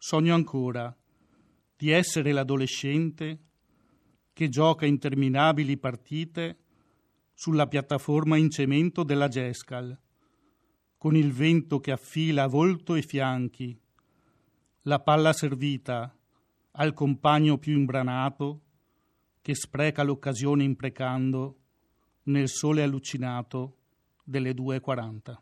Sogno ancora di essere l'adolescente che gioca interminabili partite sulla piattaforma in cemento della Gescal, con il vento che affila volto e fianchi, la palla servita al compagno più imbranato che spreca l'occasione imprecando nel sole allucinato delle 2.40.